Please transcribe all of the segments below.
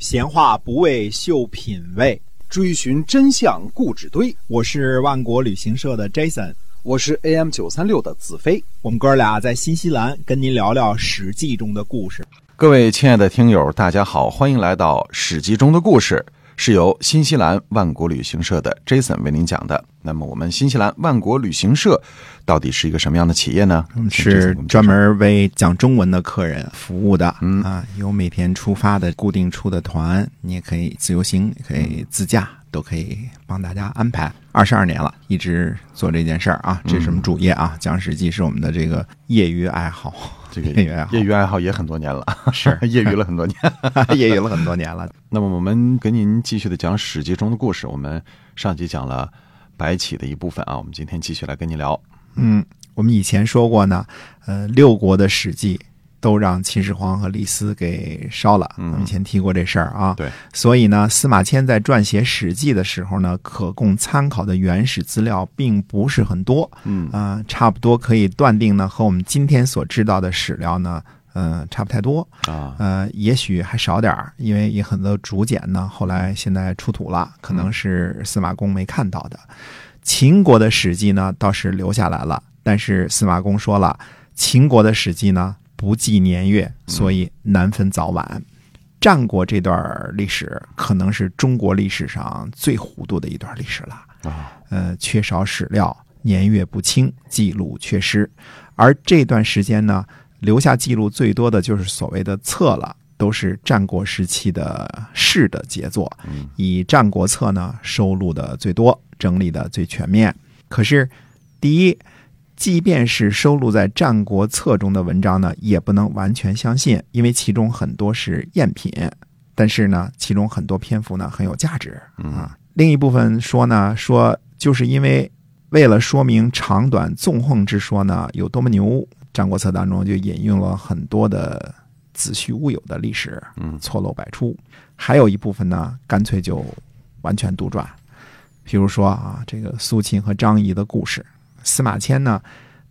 闲话不为秀品味，追寻真相固执堆。我是万国旅行社的 Jason，我是 AM 九三六的子飞。我们哥俩在新西兰跟您聊聊《史记》中的故事。各位亲爱的听友，大家好，欢迎来到《史记》中的故事。是由新西兰万国旅行社的 Jason 为您讲的。那么，我们新西兰万国旅行社到底是一个什么样的企业呢？是专门为讲中文的客人服务的。嗯啊，有每天出发的固定出的团，你也可以自由行，也可以自驾，都可以帮大家安排。二十二年了，一直做这件事儿啊，这是我们主业啊。讲史记是我们的这个业余爱好。这个业余爱好，业余爱好也很多年了，是 业余了很多年，业余了很多年了。那么我们跟您继续的讲《史记》中的故事。我们上集讲了白起的一部分啊，我们今天继续来跟您聊。嗯，我们以前说过呢，呃，六国的《史记》。都让秦始皇和李斯给烧了。我们以前提过这事儿啊。对。所以呢，司马迁在撰写《史记》的时候呢，可供参考的原始资料并不是很多。嗯。啊，差不多可以断定呢，和我们今天所知道的史料呢，嗯，差不太多。啊。呃，也许还少点儿，因为有很多竹简呢，后来现在出土了，可能是司马公没看到的。秦国的《史记》呢，倒是留下来了，但是司马公说了，秦国的《史记》呢。不计年月，所以难分早晚。战国这段历史可能是中国历史上最糊涂的一段历史了啊！呃，缺少史料，年月不清，记录缺失。而这段时间呢，留下记录最多的就是所谓的册了，都是战国时期的士的杰作。以《战国策》呢，收录的最多，整理的最全面。可是，第一。即便是收录在《战国策》中的文章呢，也不能完全相信，因为其中很多是赝品。但是呢，其中很多篇幅呢很有价值啊。另一部分说呢，说就是因为为了说明长短纵横之说呢有多么牛，《战国策》当中就引用了很多的子虚乌有的历史，嗯，错漏百出。还有一部分呢，干脆就完全杜撰，比如说啊，这个苏秦和张仪的故事。司马迁呢，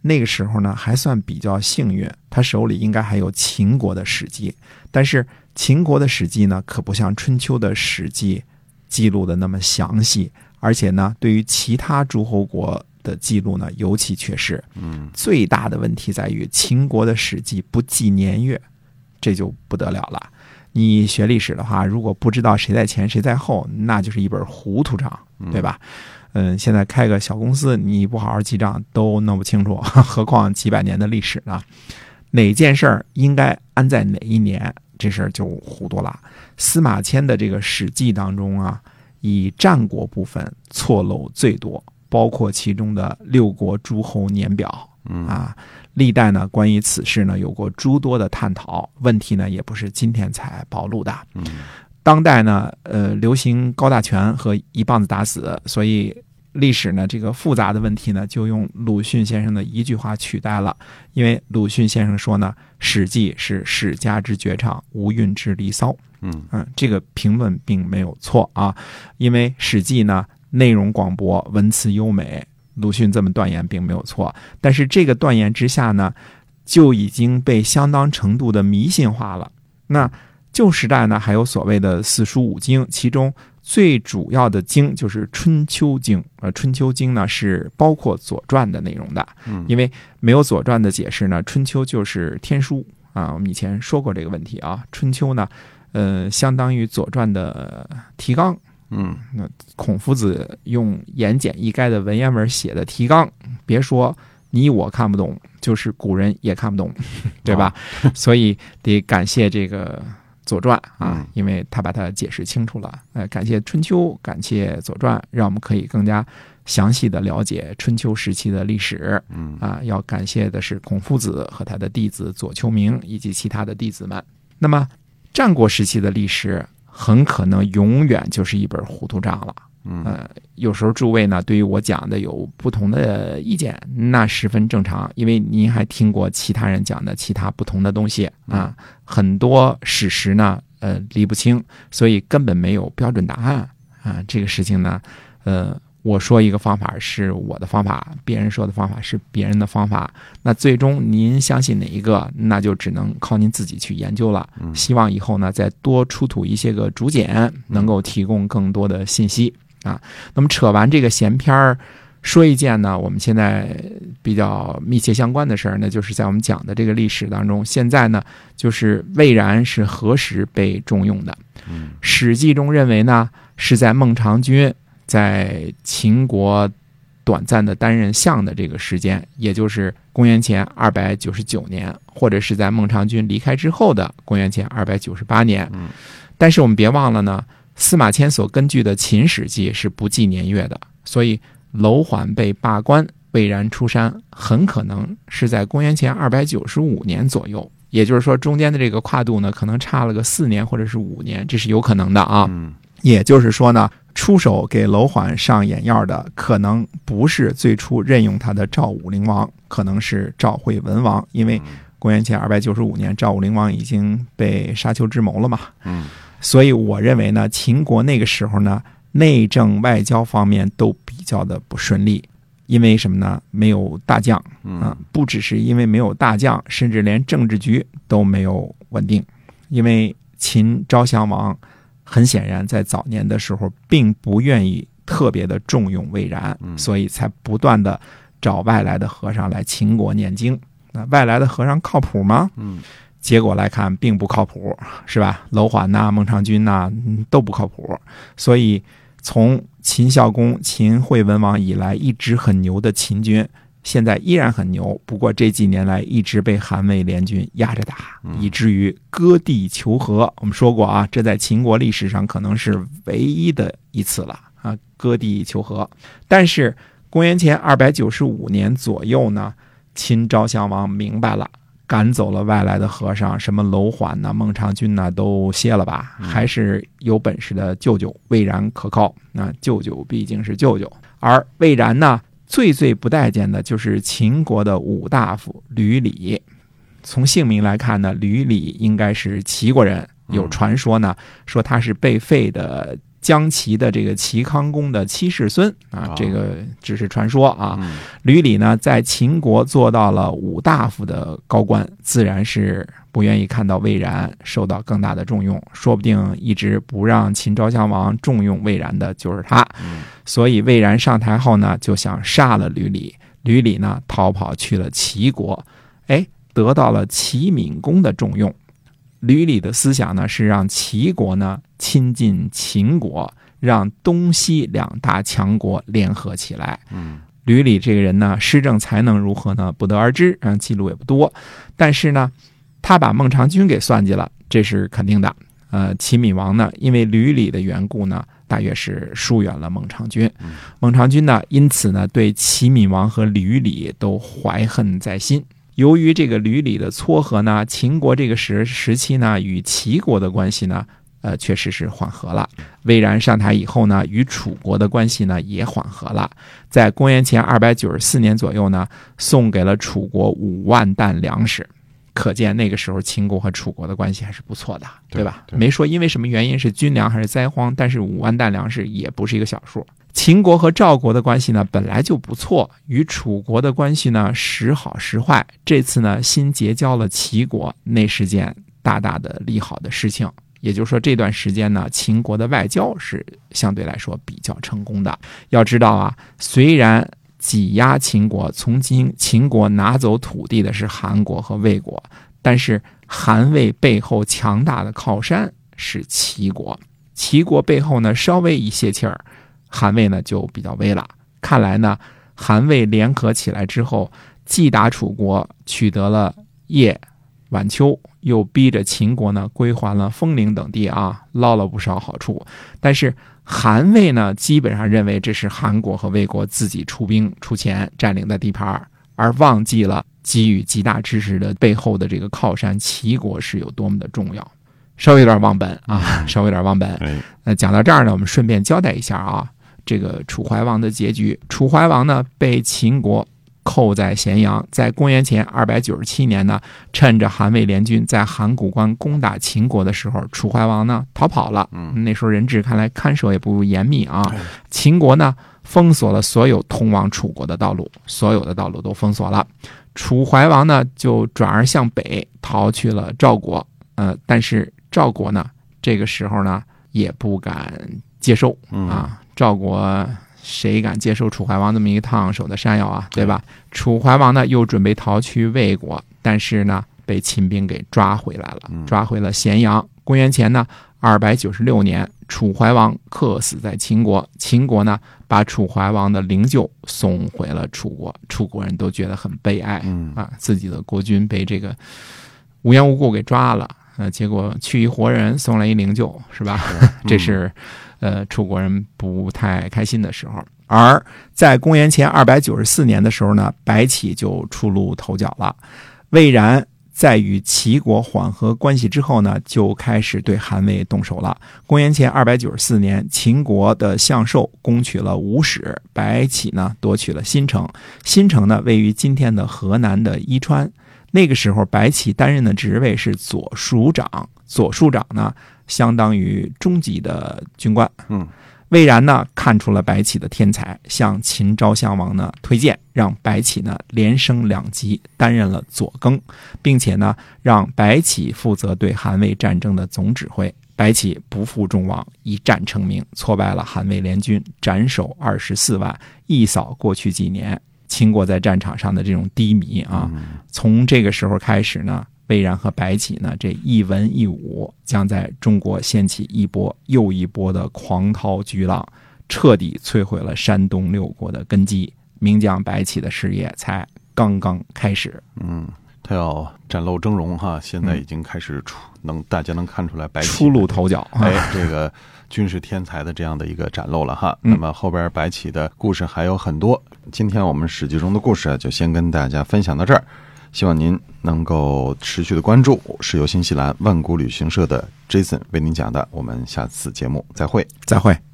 那个时候呢还算比较幸运，他手里应该还有秦国的史记。但是秦国的史记呢，可不像春秋的史记记录的那么详细，而且呢，对于其他诸侯国的记录呢，尤其缺失。嗯，最大的问题在于秦国的史记不记年月，这就不得了了。你学历史的话，如果不知道谁在前谁在后，那就是一本糊涂账，对吧？嗯，现在开个小公司，你不好好记账都弄不清楚，何况几百年的历史呢？哪件事儿应该安在哪一年，这事儿就糊涂了。司马迁的这个《史记》当中啊，以战国部分错漏最多，包括其中的六国诸侯年表。啊，历代呢关于此事呢有过诸多的探讨，问题呢也不是今天才暴露的。嗯。当代呢，呃，流行高大全和一棒子打死，所以历史呢这个复杂的问题呢，就用鲁迅先生的一句话取代了。因为鲁迅先生说呢，《史记》是史家之绝唱，无韵之离骚。嗯嗯，这个评论并没有错啊，因为《史记》呢内容广博，文辞优美，鲁迅这么断言并没有错。但是这个断言之下呢，就已经被相当程度的迷信化了。那。旧时代呢，还有所谓的四书五经，其中最主要的经就是《春秋经》。呃，《春秋经》呢是包括《左传》的内容的，因为没有《左传》的解释呢，《春秋》就是天书啊。我们以前说过这个问题啊，《春秋》呢，呃，相当于《左传》的提纲。嗯，那孔夫子用言简意赅的文言文写的提纲，别说你我看不懂，就是古人也看不懂，对吧？所以得感谢这个。左传啊，因为他把它解释清楚了。呃，感谢春秋，感谢左传，让我们可以更加详细的了解春秋时期的历史。嗯啊，要感谢的是孔夫子和他的弟子左丘明以及其他的弟子们。那么，战国时期的历史很可能永远就是一本糊涂账了。嗯，有时候诸位呢对于我讲的有不同的意见，那十分正常，因为您还听过其他人讲的其他不同的东西啊，很多史实呢，呃，理不清，所以根本没有标准答案啊。这个事情呢，呃，我说一个方法是我的方法，别人说的方法是别人的方法，那最终您相信哪一个，那就只能靠您自己去研究了。希望以后呢，再多出土一些个竹简，能够提供更多的信息啊。那么扯完这个闲篇儿，说一件呢，我们现在比较密切相关的事儿，那就是在我们讲的这个历史当中，现在呢，就是魏然是何时被重用的？嗯史记中认为呢，是在孟尝君在秦国短暂的担任相的这个时间，也就是公元前二百九十九年，或者是在孟尝君离开之后的公元前二百九十八年。嗯但是我们别忘了呢，司马迁所根据的《秦史记》是不记年月的，所以楼缓被罢官，魏然出山，很可能是在公元前二百九十五年左右。也就是说，中间的这个跨度呢，可能差了个四年或者是五年，这是有可能的啊。嗯也就是说呢，出手给楼缓上眼药的，可能不是最初任用他的赵武灵王，可能是赵惠文王，因为公元前二百九十五年，赵武灵王已经被沙丘之谋了嘛。嗯所以我认为呢，秦国那个时候呢，内政外交方面都比较的不顺利，因为什么呢？没有大将啊嗯，不只是因为没有大将，甚至连政治局都没有稳定。因为秦昭襄王很显然在早年的时候并不愿意特别的重用魏然，嗯所以才不断的找外来的和尚来秦国念经。那外来的和尚靠谱吗？嗯结果来看，并不靠谱，是吧？楼缓呐、孟尝君呐、嗯都不靠谱。所以，从秦孝公、秦惠文王以来，一直很牛的秦军，现在依然很牛。不过这几年来，一直被韩魏联军压着打，以至于割地求和。我们说过啊，这在秦国历史上可能是唯一的一次了啊，割地求和。但是公元前二百九十五年左右呢，秦昭襄王明白了。赶走了外来的和尚，什么楼缓呐、孟尝君呐、都歇了吧，还是有本事的舅舅魏然可靠。那舅舅毕竟是舅舅，而魏然呢，最最不待见的就是秦国的武大夫吕礼。从姓名来看呢，吕礼应该是齐国人。有传说呢，说他是被废的姜齐的这个齐康公的七世孙啊哦，这个只是传说啊。嗯吕礼呢，在秦国做到了五大夫的高官，自然是不愿意看到魏然受到更大的重用，说不定一直不让秦昭襄王重用魏然的就是他。嗯所以魏然上台后呢，就想杀了吕礼。吕礼呢，逃跑去了齐国，哎，得到了齐闵公的重用。吕礼的思想呢，是让齐国呢亲近秦国，让东西两大强国联合起来。嗯吕礼这个人呢，施政才能如何呢？不得而知，嗯，记录也不多。但是呢，他把孟尝君给算计了，这是肯定的。呃，齐闵王呢，因为吕礼的缘故呢，大约是疏远了孟尝君。孟尝君呢，因此呢，对齐闵王和吕礼都怀恨在心。由于这个吕礼的撮合呢，秦国这个时时期呢，与齐国的关系呢，呃，确实是缓和了。魏然上台以后呢，与楚国的关系呢也缓和了。在公元前二百九十四年左右呢，送给了楚国五万担粮食。可见那个时候秦国和楚国的关系还是不错的，对对吧？对没说因为什么原因是军粮还是灾荒，但是五万担粮食也不是一个小数。秦国和赵国的关系呢本来就不错，与楚国的关系呢时好时坏。这次呢新结交了齐国，那是件大大的利好的事情。也就是说，这段时间呢，秦国的外交是相对来说比较成功的。要知道啊，虽然挤压秦国，从今秦国拿走土地的是韩国和魏国，但是韩魏背后强大的靠山是齐国。齐国背后呢稍微一泄气儿，韩魏呢就比较微了。看来呢，韩魏联合起来之后，既打楚国，取得了叶、晚秋，又逼着秦国呢归还了丰陵等地啊，捞了不少好处。但是韩魏呢，基本上认为这是韩国和魏国自己出兵出钱占领的地盘，而忘记了给予极大支持的背后的这个靠山齐国是有多么的重要。稍微有点忘本啊，稍微有点忘本。哎那讲到这儿呢，我们顺便交代一下啊，这个楚怀王的结局。楚怀王呢被秦国扣在咸阳。在公元前二百九十七年呢，趁着韩魏联军在函谷关攻打秦国的时候，楚怀王呢逃跑了。嗯那时候人质看来看守也不严密啊哎。秦国呢封锁了所有通往楚国的道路，所有的道路都封锁了。楚怀王呢就转而向北逃去了赵国。呃，但是赵国呢这个时候呢也不敢接受嗯啊，赵国谁敢接受楚怀王这么一个烫手的山药啊，对吧？楚怀王呢又准备逃去魏国，但是呢被秦兵给抓回来了，嗯抓回了咸阳。公元前呢二百九十六年，楚怀王客死在秦国，秦国呢把楚怀王的灵柩送回了楚国，楚国人都觉得很悲哀嗯啊，自己的国君被这个无缘无故给抓了。呃，结果去一活人，送来一灵柩，是吧？这是呃楚国人不太开心的时候。而在公元前二百九十四年的时候呢，白起就出露头角了。魏然在与齐国缓和关系之后呢，就开始对韩魏动手了。公元前二百九十四年，秦国的向寿攻取了吴使，白起呢夺取了新城。新城呢位于今天的河南的伊川。那个时候，白起担任的职位是左署长，左署长呢相当于中级的军官。嗯，魏然呢看出了白起的天才，向秦昭襄王呢推荐，让白起呢连升两级，担任了左更，并且呢让白起负责对韩魏战争的总指挥。白起不负众望，一战成名，挫败了韩魏联军，斩首二十四万，一扫过去几年秦国在战场上的这种低迷啊。从这个时候开始呢，魏然和白起呢这一文一武，将在中国掀起一波又一波的狂涛巨浪，彻底摧毁了山东六国的根基。名将白起的事业才刚刚开始。嗯，他要崭露峥嵘哈，现在已经开始出，能大家能看出来白起出露头角，啊 哎，这个军事天才的这样的一个展露了哈。嗯那么后边白起的故事还有很多，今天我们史记中的故事啊，就先跟大家分享到这儿。希望您能够持续的关注，是由新西兰万古旅行社的 Jason 为您讲的。我们下次节目再会。再会。